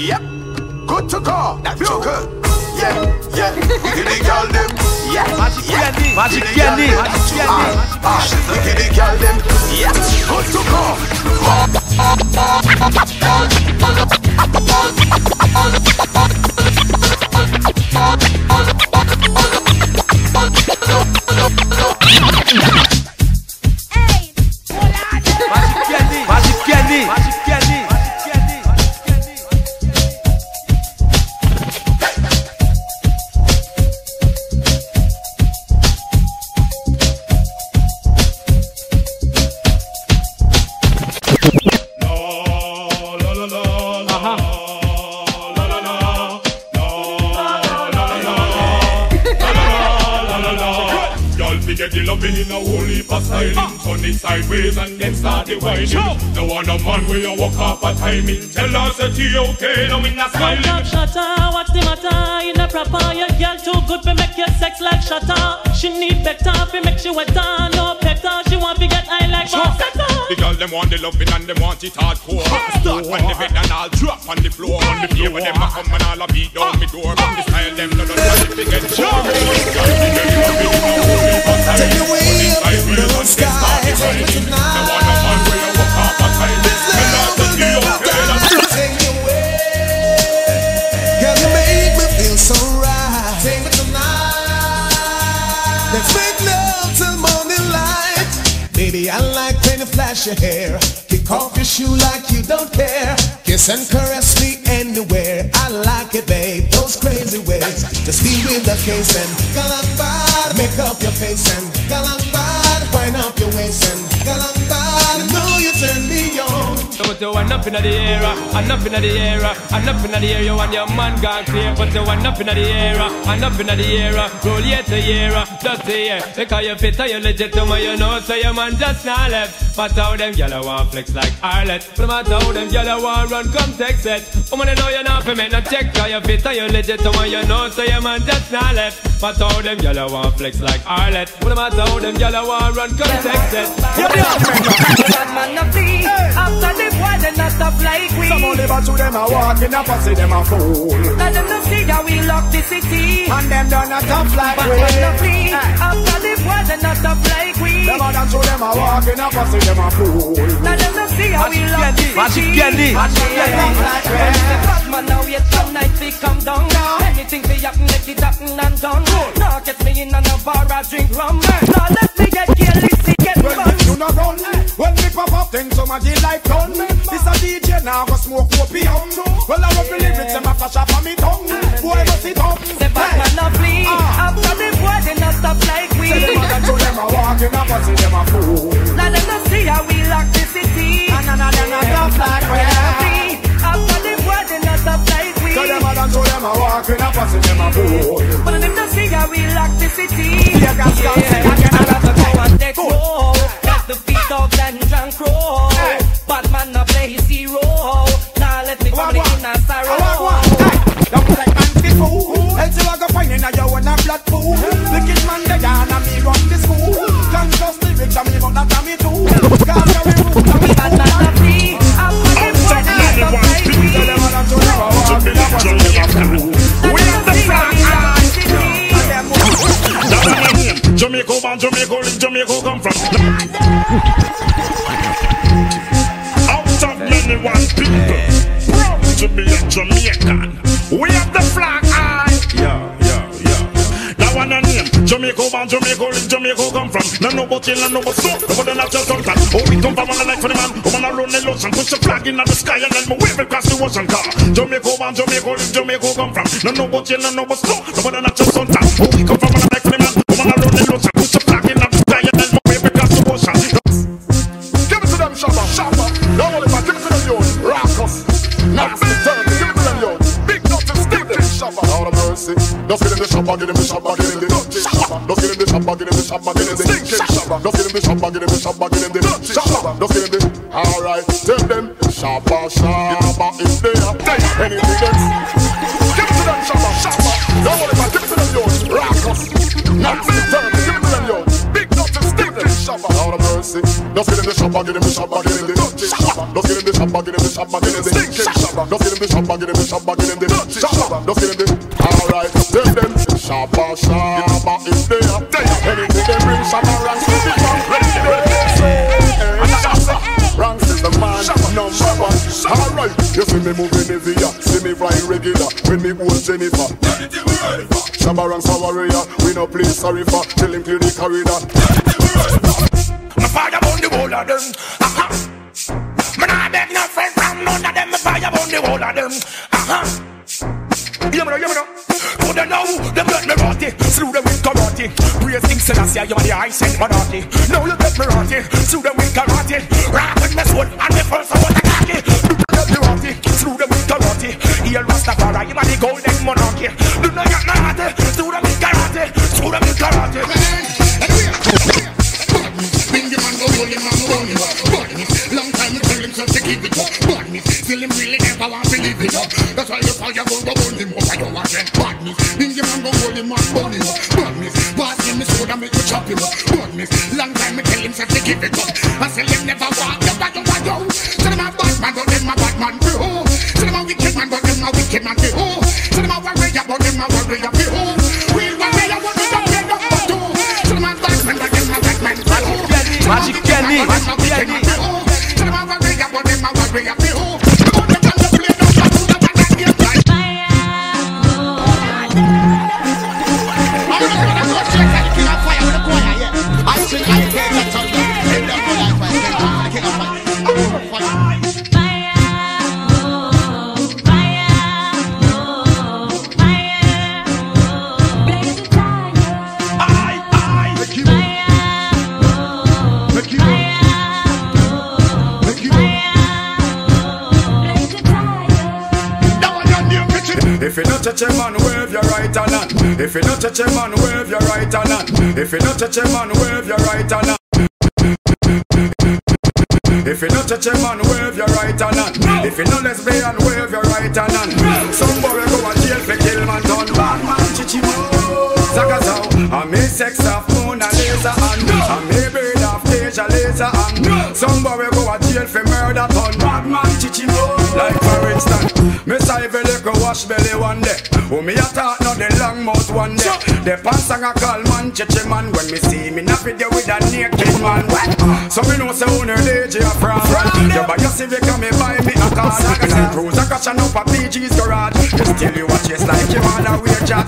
Yep. Good to go. That's Feel good. Yeah, yeah. Give the girl them. Yeah, Magic yeah. candy, magic Give the girl candy, them. magic candy. Ah, ah. Give the girl them. Yeah. Good to go. Magic Forget the loving in a whole heap of styling ah. Turn it sideways and then start the whining No one a man where you walk up a timing. Tell us that he okay, now we not smiling. Up, shutter, what's the matter? In a proper, your girl too good for make your sex like shutter. She need better for make she wetter, no better. She want to get high like Rosetta. The girl them want the loving and them want it hardcore. Start on the bed and I'll drop on the floor. On the floor them a come and I'll a beat down me door. From the style them no no no if they get sure. Y'all forget the loving in a Let's make love till morning light. Baby, I like when you flash your hair. Kick off your shoe like you don't care. Kiss and caress me anywhere. I like it, babe. Those crazy ways. Just be with the case and galang bad. Make up your face and galang bad. Wind up your waist and galang But you want up in the air, and up in the air, and up in the air, you want your man gone clear. But you want up in the air, and up in the air, roll year to year, just a year. Because you fit, you legit to me, you know, so your man just not left. But how them gyal want flex like Arlet. No matter how them gyal want run, come text it. Woman, you know you're not for me, no check. Cause you fit, you legit to me, you know, so your man just not left. But how them gyal want flex like Arlet. No matter how them gyal want run, come text it. Yeah, yeah. man a flee. After the boy, they not stop like we. Some only but to them a walk in a pussy, them a fool. Let them not see that we lock the city. And them done a tough like But we. man a flee. After the boy, they not stop like we. Them other to them a walk in a pussy, them a fool. Let them not see how we lock the candy, city. magic candy, magic candy. Like we. Bad man now wait some night we come down. Anything we happen, make it happen and done. Now get me in on a bar, I drink rum. Now let me get careless, see get Well, fun. you no run. When me pop up, then somebody like done. This a DJ now go smoke opium. Well, I love the lyrics, them a flash up on me tongue. Boy, must it up. Say bad man a flee. Ah. After the boy, they not stop like we. Say them other to them a walk in a pussy, them a fool. Now them not see how we lock the city. And none of them a tough like we. After the boy, they not stop like we. So them other to them a walk in a pussy, them a fool. But them not see how we lock the city. Yeah, Jamaican. We have the flag high. Yeah, yeah, yeah. That one a name. Jamaica born, Jamaica live, Jamaica come from. No no but no no but so. No but the natural contact. Oh, we come from one life for the man. Oh, Woman a run the ocean, push the flag in the sky and then we wave it across the ocean car. Jamaica born, Jamaica live, Jamaica come from. No no but no no but so. No but the natural contact. Oh, we come from one life for the man. Oh, Woman a run Shabba, get in the Shabba, get in the dirty Shabba. Just get in the Shabba, get in the Shabba, get in the stinky Shabba. Just get in the Shabba, get in the Shabba, get in the dirty Shabba. Just get in the. All right, tell them Shabba, Shabba is there. Anything else? Give it to them, Shabba, Shabba. Don't worry about. Give it to them, yo. Raucous. Nasty, dirty. Give it to them, yo. Big dirty, stinky shabba. Lord of mercy. Just get in the shabba, get in the shabba, get in the dirty shabba. Just get in the shabba, get in the shabba, get in the stinking shabba. Just get in the shabba, get in the shabba, get in the dirty shabba. Just get in the. Alright, then them shabba, shabba is there. Anything they bring shabba ranks to the top. Ready to go. Ranks is the man number one. Alright, you see me moving heavy, see me flying regular. When me hold Jennifer. Shabba ranks a warrior. We no play sorry for. Tell him clear the corridor. Me fire on the whole of them. Me nah beg no friend from none of them. Me fire on the whole of them. Uh-huh. Now, hear me now. So they know them get me rotty, through them with karate. Praise King Selassie, you are the high sent monarchy. Now you get me rotty, through them with karate. With me sword and me first I want a cocky. Do not get me rotty, through them with karate. Here Rastafari, you are the golden monarchy. Do not get me rotty, through them with karate, through them with karate. Hold him. Long time you tell him so to give it up. Still him really never want to live it up. That's why you fire go go hold him up. I don't want that badness. Bingy man go hold him and hold him up. Badness, pass him the sword and make you chop him up. Badness, long time you tell him so to give it up. I say him never want you, but you want you. So them a bad man, but them a bad man be who? So them a wicked man, but them a wicked man be oh. who? So them a warrior, but them a warrior be who? Real warrior, what we don't get up for two. So them a bad man, but them a bad man be oh. who? Magic Kenny, Magic Kenny. If you touch a man, wave your right hand. If you not touch a man, wave your right hand. If you not touch a man, wave your right hand. on. If you not lesbian, wave your right hand. on. Some boy go to jail for kill man, turn bad man, chichi mo. Zagazao, I me sex off Mona Lisa and I me bird off Deja laser and Some boy go to jail for murder, turn bad man, chichi mo. Like for instance, a little wash belly one day. Oh me a talk now the long mouth one day. The pants a call man chichi man when me see me na video with a naked man. So me know say owner DJ a fraud. You buy your Civic and me buy me a car. And cruise a crash and up a PG's garage. Just tell you what chase like you wanna wear jack.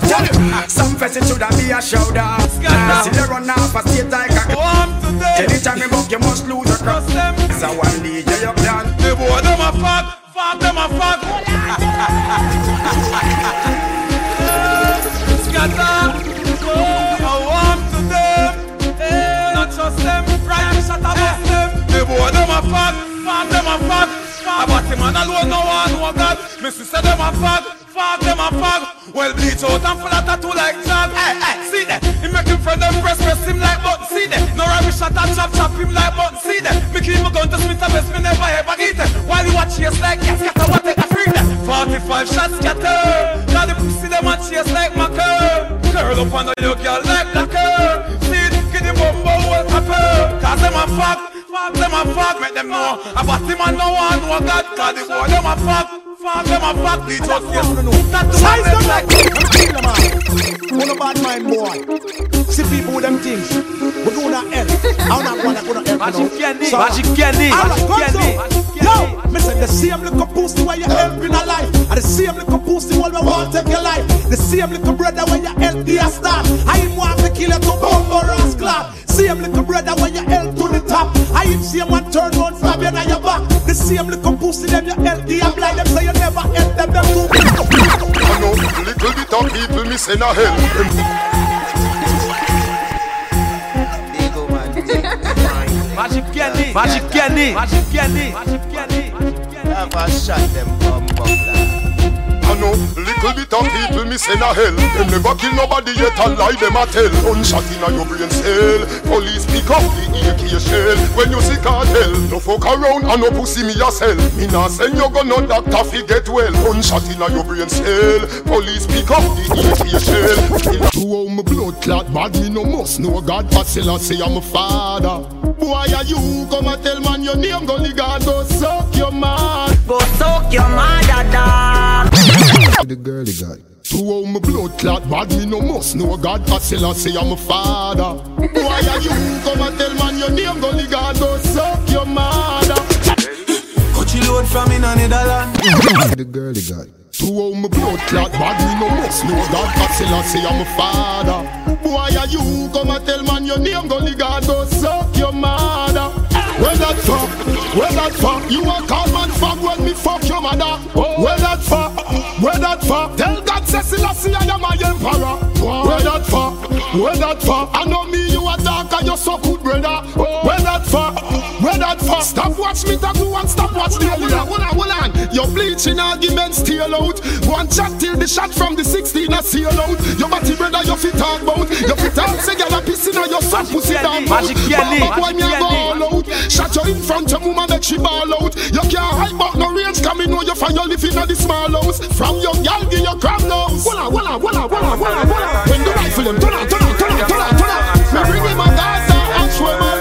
Some it shoulda be a shoulder. See you run off a state like a. Oh, Anytime me buck you must lose a cross. So one DJ you plan. The boy them a fuck, fuck them a fuck. Scatter, oh, I want to them, eh, not trust them, right? Shut up, bust them. The boy them a fuck, fuck them a fuck. About him alone, no one know God. Me sister them a fuck, fuck them a fuck. Well bleach out and full of tattoo like John. Hey, hey, see that? He make him friend them press press him like button. See that? No rubbish shot and chop chop him like button. See that? Me keep my gun to Smith and West, me never ever eat it. While you watch chase like yes, scatter what take a free them. 45 shots get scatter. Now the pussy them a chase like my curve. Curl up under your girl like the curve. See it, get the bumbo well pepper. Cause them a fuck, fuck them a fuck. Make them know about him and no one know God. Cause the boy them a fuck. Fuck them a fuck, they just yes know. That to Size them like I'm killing them all. One bad mind boy. See people with them things. We do not help. I'm not one that gonna help. Magic candy, So- magic candy, magic candy, so. magic candy. Yo, me say the same little pussy where you help in a life. And the same little pussy where we want take your life. The same little brother when you help the start. I him want to kill you to bumbo rascal. Same little brother when you help to the top. I him same one turn round stab you on your back. The same little pussy them you help the blind. Them say you never help them. Them too. I know little bit of people me say na hell. Magic candy, magic candy, magic candy, magic candy, magic candy. Have a shot them bum buckler. I know, little bit of people me send a hell. Them never kill nobody yet, a lie them a tell. Gunshot in a your brain cell. Police pick up the AK shell. Fuck around and no pussy me yourself. sell. Me nah send you go no doctor fi get well. Gunshot in a your brain cell. Police pick up the AK shell. To how me blood clot bad, me no must know God. Pasilla say I'm a father. Boy, are you come and tell man your name? Go God, go suck your man. Go suck your mother, dog. The girly guy. To how my blood clot bad, me no must know God. Pasilla say I'm a father. Boy, are you come and tell man your name? Go God, go suck your mother. Coachy load from in a Netherlands. The girly guy. To how my blood clot bad, me no must know God. Pasilla say I'm a father. Boy, are you come and tell man your name? Go God, go suck your mother. Where that fuck? Where that fuck? You a call man fuck when me fuck your mother. Where that fuck? Where that fuck? Emperor. Where that fuck? Where that fuck? I know me Watch me talk and stop watch the hold on, hold on, hold on. Your bleaching arguments steal out. One chat till the shot from the 16 a seal out. Your body brother you fit talk about. You fit talk say girl a pissing on your son pussy down. Magic Kelly, Baba boy me a Magic go all out. Shut your in front of woman make she ball out. You can't hide but no range coming know you find your living in the small house. From young girl give your crab nose. Walla walla walla walla walla walla. When the rifle them turn on turn on turn on turn on turn on. Me bring him a Gaza and show him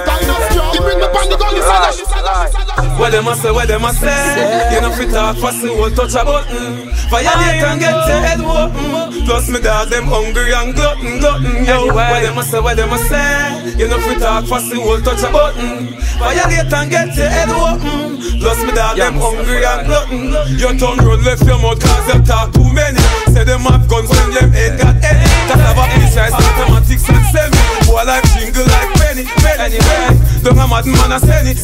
bring the pan the gun inside the What them a say, what them a say? You know fit talk fast, the whole touch a button. Violate and get your head open. Plus me dog them hungry and glutton, glutton Yo, what them a say, what them a say? You know fit talk fast, the whole touch a button. Violate and get your head open. Plus me dog them hungry and glutton. Your tongue roll left your mouth cause you talk too many. Say them have guns when them ain't got any That have a precise mathematics and semi. Boy life jingle like penny, penny, penny. Don't a mad man a send it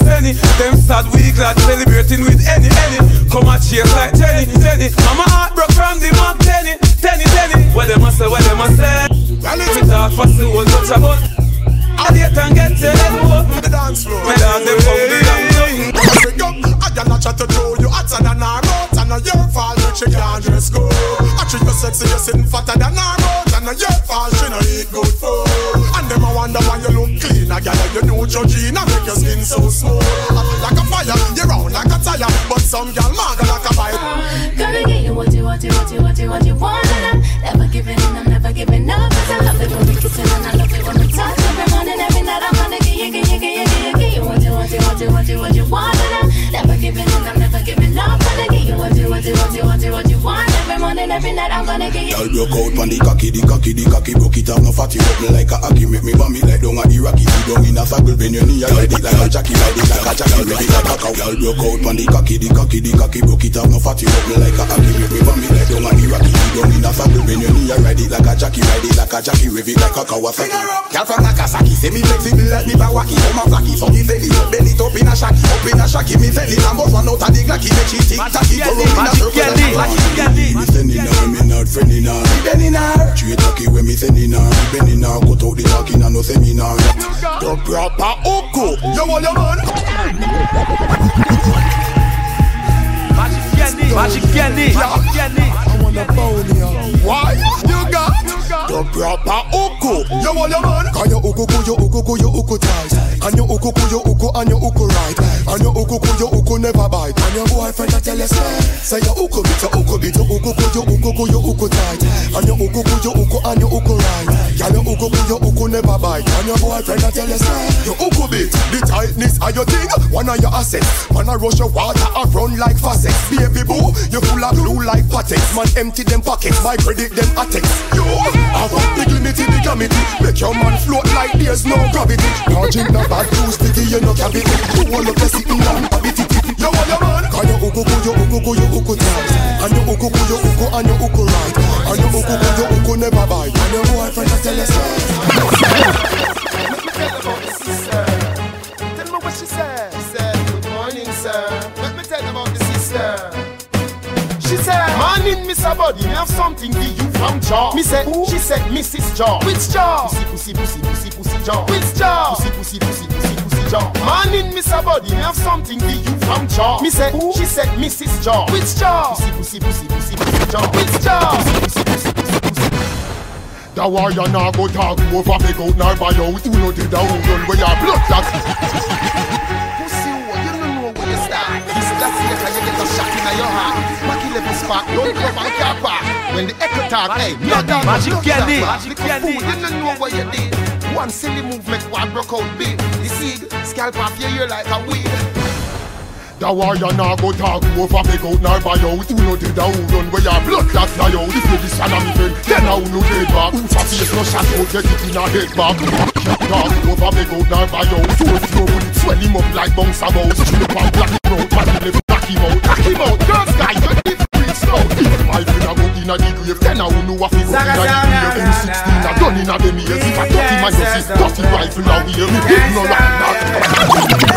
Them sad week glad celebrating with any, any. Come and chase like Jenny, Jenny. I'm a heart broke from the map, Tenny, Tenny, Tenny. What them a say, what them a say. Me talk fast, the whole touch about I date and get to The dance floor. Me dog them and glutton Big up, I got not chat to do you. Hotter than our road And not your fault she can't dress good. I treat you sexy, you're sitting fatter than our road And not your fault she no eat good food. And them I wonder why you look clean I got you know Georgina make your skin so smooth. I feel like a fire, you round like a tire But some gal maga like a bite uh, Gonna get you what you want, you want, you want, you want, you want, and I'm never giving in, I'm never giving up. 'Cause I love it when we kissing and I love it when we touch. Every morning, every night, I'm gonna get you, get you, get you, get you, get you. What you want, you want, you want, you want, you want, never giving in, I'm never giving up. Gonna get you what you want, you want, you want, you want, you want. Every morning, every night, I'm gonna get you. Girl broke out pon the cocky, the cocky, the cocky broke it off. No fatty up me like a hockey, make me bummy like down a Iraqi. You down in a circle, bend your knee, I ride it like a jockey, ride it like a jockey, ride it like a cow. Girl broke out pon the cocky, the cocky, the cocky broke it off. No fatty up me like a hockey, make me bummy like down a Iraqi. You down in a circle, bend your knee, I ride it like a jockey, ride it like a jockey, rev it like a Kawasaki. Girl from Nagasaki, say me flexible like me Bawaki, oh, come a flaky, so me belly up, belly up in a shacky, up in a shacky, me belly Lambos one out of the glacky, make she tick tacky, go round in a circle like a Me sending her, me not friending her, bending her. Straight tacky when me sending her, bending her. Cut out the talking and no seminar. The proper Oko, you want your man Magic Kelly, Magic Kelly, Magic Kelly. I wanna bone you. Why? You the proper uku. You want your man? Cause your uku, ku, your uku, ku, your uku tight. And your uku, ku, your uku, and your uku right. And your uku, ku, your uku never bite. And your boyfriend a tell you say, say your uku bit, your uku bit, your uku, ku, your uku, ku, your uku tight. And your uku, ku, your uku, and your uku right. Girl, your uku, ku, your uku never bite. And your boyfriend a tell you say, your uku bit, the tightness of your thing, one of your assets. Man a rush your water, a run like faucet. Baby boo, you full of glue like patex. Man empty them pockets, my credit them attex. You have the dignity, the gamity. Make your man float like there's no gravity. No drink no bad too sticky, you no cavity. You all the sitting down, habity. You want your man? Cause your uku, ku, your uku, ku, your uku tight. And your uku, ku, your uku, and your uku right. And your uku, ku, your uku never bite. And your boyfriend a tell you say. Said, Morning, Mr. Body, me have something for you from Jaw. Me said, Who? She said, Mrs. Jaw. Which Jaw? Pussy, pussy, pussy, pussy, pussy Jaw. Which Jaw? Pussy, pussy, pussy, pussy, pussy Jaw. Morning, Miss Body, me have something for you from Jaw. Me say, she said, Mrs. Jaw. Which Jaw? Pussy, pussy, pussy, pussy, pussy, Jaw. Which Jaw? Pussy, pussy, pussy, pussy, pussy. The warrior now go talk over big out nor buy out You know did the who run where your blood clot Mackie level don't come and car park. When the echo talk, hey, no done, Magic candy, magic candy. You don't know what you did. One silly move make one broke out big. You see, scalp off your ear like a weed. The warrior now go talk over big out nor buy out You know did the who run where your blood clot fly out If you this one of me friend, then how no dead back Who for face no shot out, get it in a head back Talk over big out nor buy out So if you bullet swell him up like bounce a mouse Strip and black him out, man left knock him out Knock him out, inna the grave Ten a who know a fi go inna the grave M16 a done inna dem ears If a dirty man you see, dirty rifle a wear Me big no rock back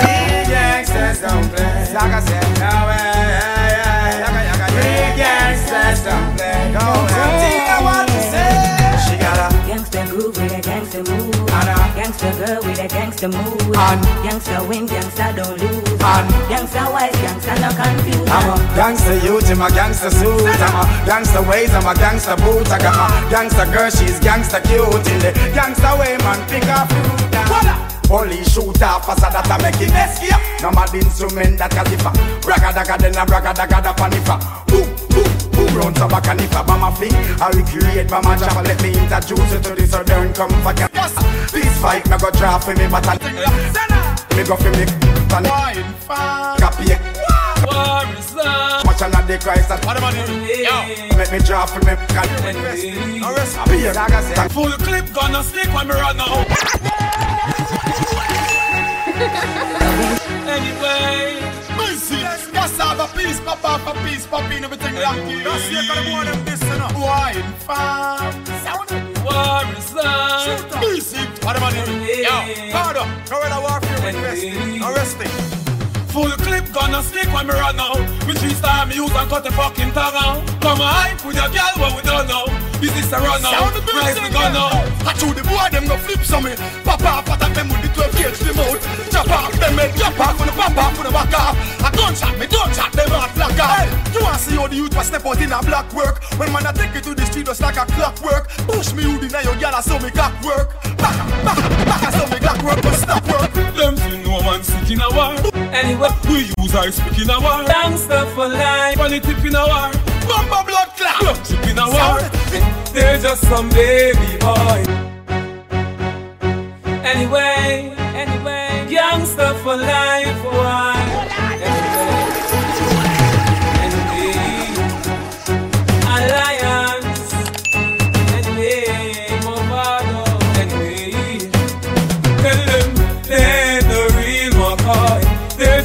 DJ says don't play Like I said, no way Gangsta girl with a gangsta mood. And Gangsta win, gangsta don't lose. And Gangsta wise, gangsta no confused. I'm a gangster youth in my gangster suit. I'm a gangster ways, I'm a gangster boot. I got my gangster girl, she's gangster cute. In the gangster way, man, pick up fruit. Police shoot off as that I make it escape. No mad instrument that can differ. Braga daga then a braga daga da panifa. Boom, boom, boom, round to back and if a mama fling. I recreate mama and let me introduce you to the southern come for Yes, this fight me go draw for me but I Me go for me and Copy it War is on. Watch another Christ that What am I doing? Make me draw for me can Arrest me Thank Full clip gonna stick when me run out. anyway, Mercy, yes, I have a piece, pop off a piece, pop in everything like you. That's the kind of one of this, you know. Wine farm, sound it. War is on. Mercy, what am I doing? Yo, up, guerrilla warfare arresting, arresting. Full clip gonna stick when me run out. We three star me use and cut the fucking tongue out. Come on, hype with your girl, what we don't know. This is this a run out? Rise the gun out. I told the boy them go flip some me. Pop off at them with the 12 gauge the mouth. Chop off them head, chop off when the pop off when the back off. A gunshot me, gunshot them heart black off. You wanna see how the youth was step out in a black work? When man I take it to the street just like a clockwork. Push me hood in your girl, I saw me cock work. Back, back, back, I saw me clock work, but stop work. Them feel no man sick in a war. Anyway, we use our speak in a war. Gangster for life. Funny tip in a war. Bumba blood clot. Blood chip in a war. They're just some baby boy. Anyway, anyway, gangster for life. Why?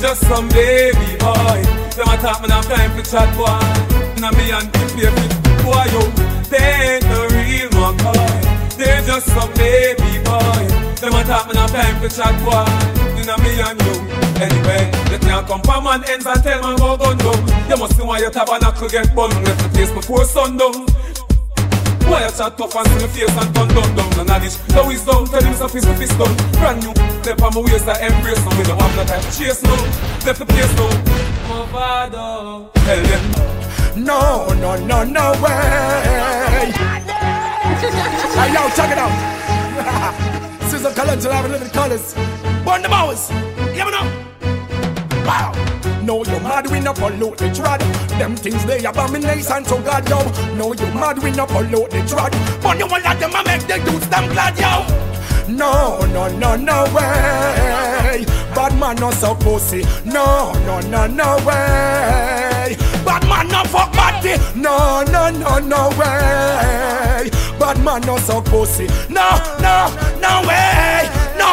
Just some baby boy. Them a talk, man, have time for chat, boy. Now me and the baby boy, yo. They ain't the real McCoy. They're just some baby boy. Them a talk, man, time for chat, boy. Now me and you. Anyway, they can't come from man ends and tell man go gun down. You must see why your tabernacle get bun. Left the place before sundown. Why you chat tough and see me face and turn down down and knowledge Now he's down, tell him so fist to fist down Brand new, step on my waist I embrace now We don't have no time to chase now Left the place now Mavado Tell them No, no, no, no way. hey, yo, check it out. Sizzle College, have a living colors. Burn the bowers. You know? Wow. No, you mad, we no pollute the trad. Them things they abomination to God, yo. No, you mad, we no pollute the trad. But you want let them a make the dudes them glad, yo. No, no, no, no way. Bad man no so pussy. No, no, no, no way. Bad man no fuck body. No, no, no, no way. Bad man no so pussy. No, no, no way.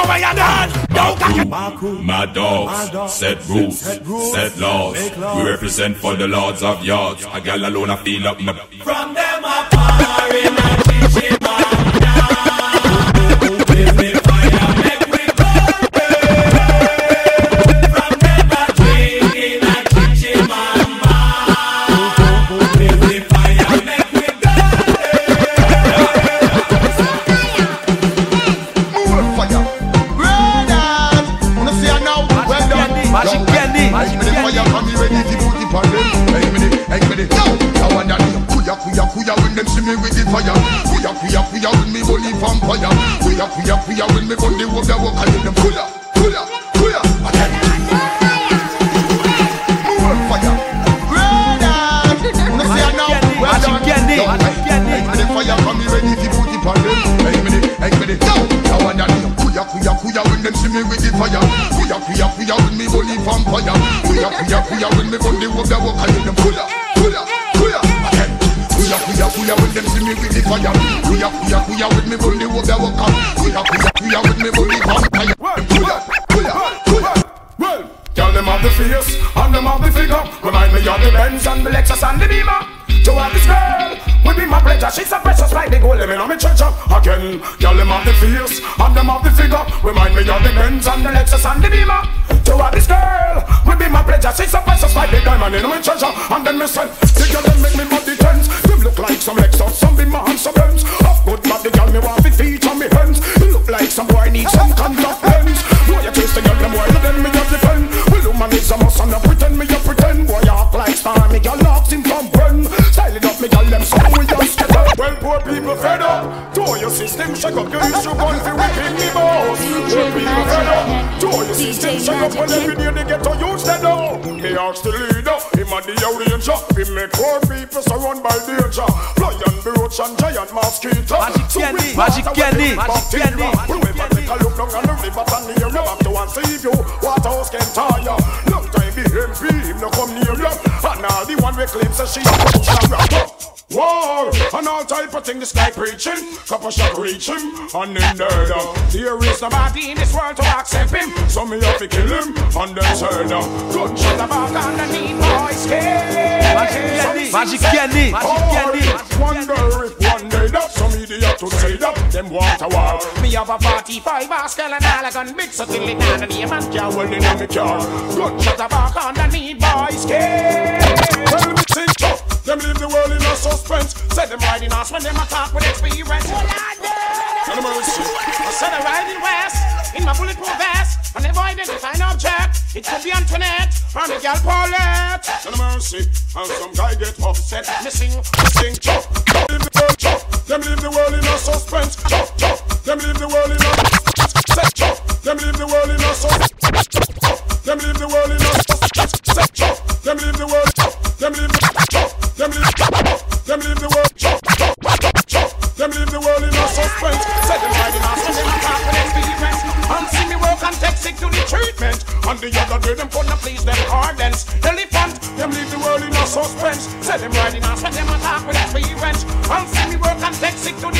No way I done. Don't got My dogs, set rules, set laws. We represent for the lords of yards. A gal alone, I feel up my. From Kuya kuya kuya when me walk the walk and them kuya kuya kuya. Again. More fire. Brother, wanna see it now? Well done. Me the fire come me ready to put it on them. Hey, me hey, me the. I want that kuya kuya kuya when them see me with the fire. Kuya kuya kuya when me bully vampire. Kuya kuya kuya when me walk the walk and them kuya kuya kuya. Again. Me with the fire. Kuya kuya kuya when me bully walk the walk and kuya kuya kuya when me bully vampire. Kuya kuya kuya. Well, Girl, them have the face and them have the figure. Remind me of the Benz and the Lexus and the Beamer. To have this girl will be my pleasure. She's so precious like the gold living on me treasure. Again, girl, them have the face and them have the figure. Remind me of the Benz and the Lexus and the Beamer. To have this girl will be my pleasure. She's so precious like the diamond in my treasure. And then me say, the girl them make me body tense. Like some Lexus, some be and some Benz. Of good body, girl, me want to feature me hands. Look like some boy need some contact system, shake up. You use your gun for whipping me boss. Poor people fed up. To your system, shake up. And every day they get to use the door. Me ask the leader, him and the ranger. We make poor people surround by danger. Lion, roach and giant mosquito. Magic So candy, magic with candy, magic bacteria. candy. We will take a look down on the river and near you. Back to and save you. Waterhouse can tire. Long time be MP, him no come near you. And now the one we claim says she War and all type of thing the sky preaching, couple shot reach him, and then there. There is nobody in this world to accept him, so me have to kill him, and then turn down. Gunshot about underneath my skin. Magic candy, magic candy. Oh, wonder if one day that some idiot to say that them want a war. Me have a 45 Oscar and all a gun big so till it down the name and car well in me car. Gunshot about underneath my skin. Tell me sing tough. Them leave the world in a suspense. Say them riding us when them attack with experience. It could be Antoinette or the girl Paulette. Them mercy. And some guy get upset. Missing, missing, chop. Leave the world, chop. Them leave the world in a suspense. Chop, chop. Them leave the world in a set, chop. Them leave the world in a suspense.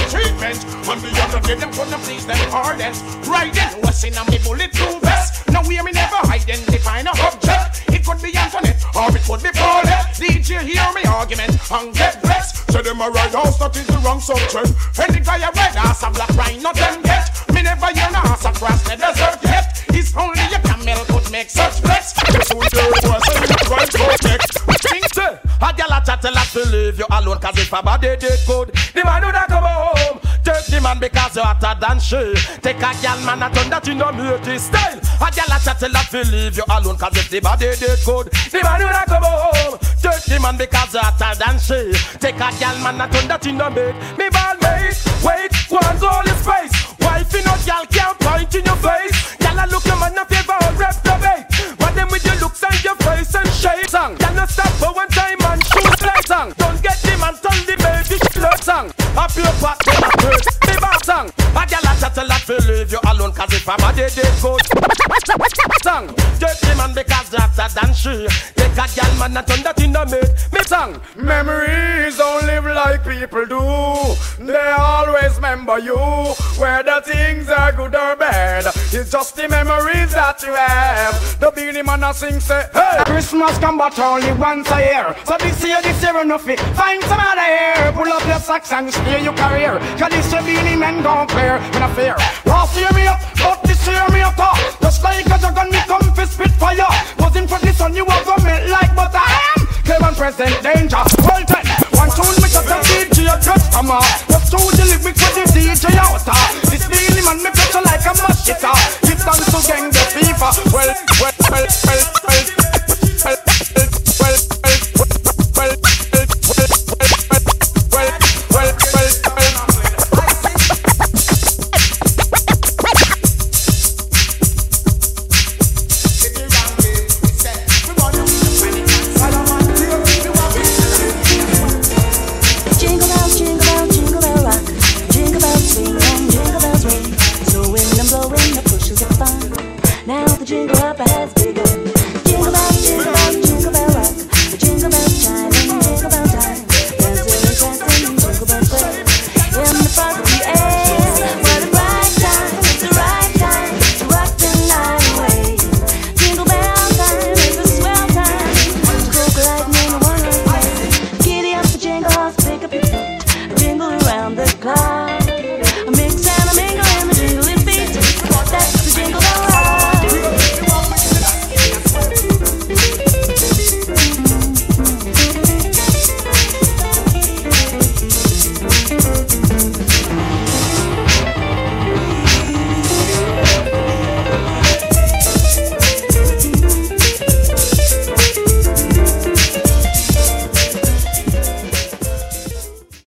Treatment. And the other day them couldn't please them ardents. Riding what's in a me bulletproof vest. Now we me never identify no object. It could be Antoinette or it could be Paulette. DJ hear me argument and get blessed. Say them a ride house that is the wrong subject. Any guy a red ass a black rhino them get. Me never hear no ass across the desert yet. It's only a camel could make such. This will do was a right subject. Think a gal a chat a lot to leave you alone Cause if a body did good, the man would a come home. Take the man because you're hotter than she. Take a gal man a turn that you know make his style. A gal a chat a lot to leave you alone Cause if the body did good, the man would a come home. Take the man because you're hotter than she. Take a gal man a turn that you know make Me ball mate, wait, one goal is space. Wife in no gal can't Body did good Song the man because hotter than she Take a gal man and turn that in a mate Me song Memories don't live like people do. They always remember you, whether things are good or bad. It's just the memories that you have. The Beenie Man a sing say, Hey, Christmas come but only once a year. So this year, this year enough it. Find some other year. Pull up your socks and steer your career. Cause this year Beenie Man gon' clear. In a fear. Last year me up, but Just like a dragon, me come for spit fire. Buzzing for the sun, you are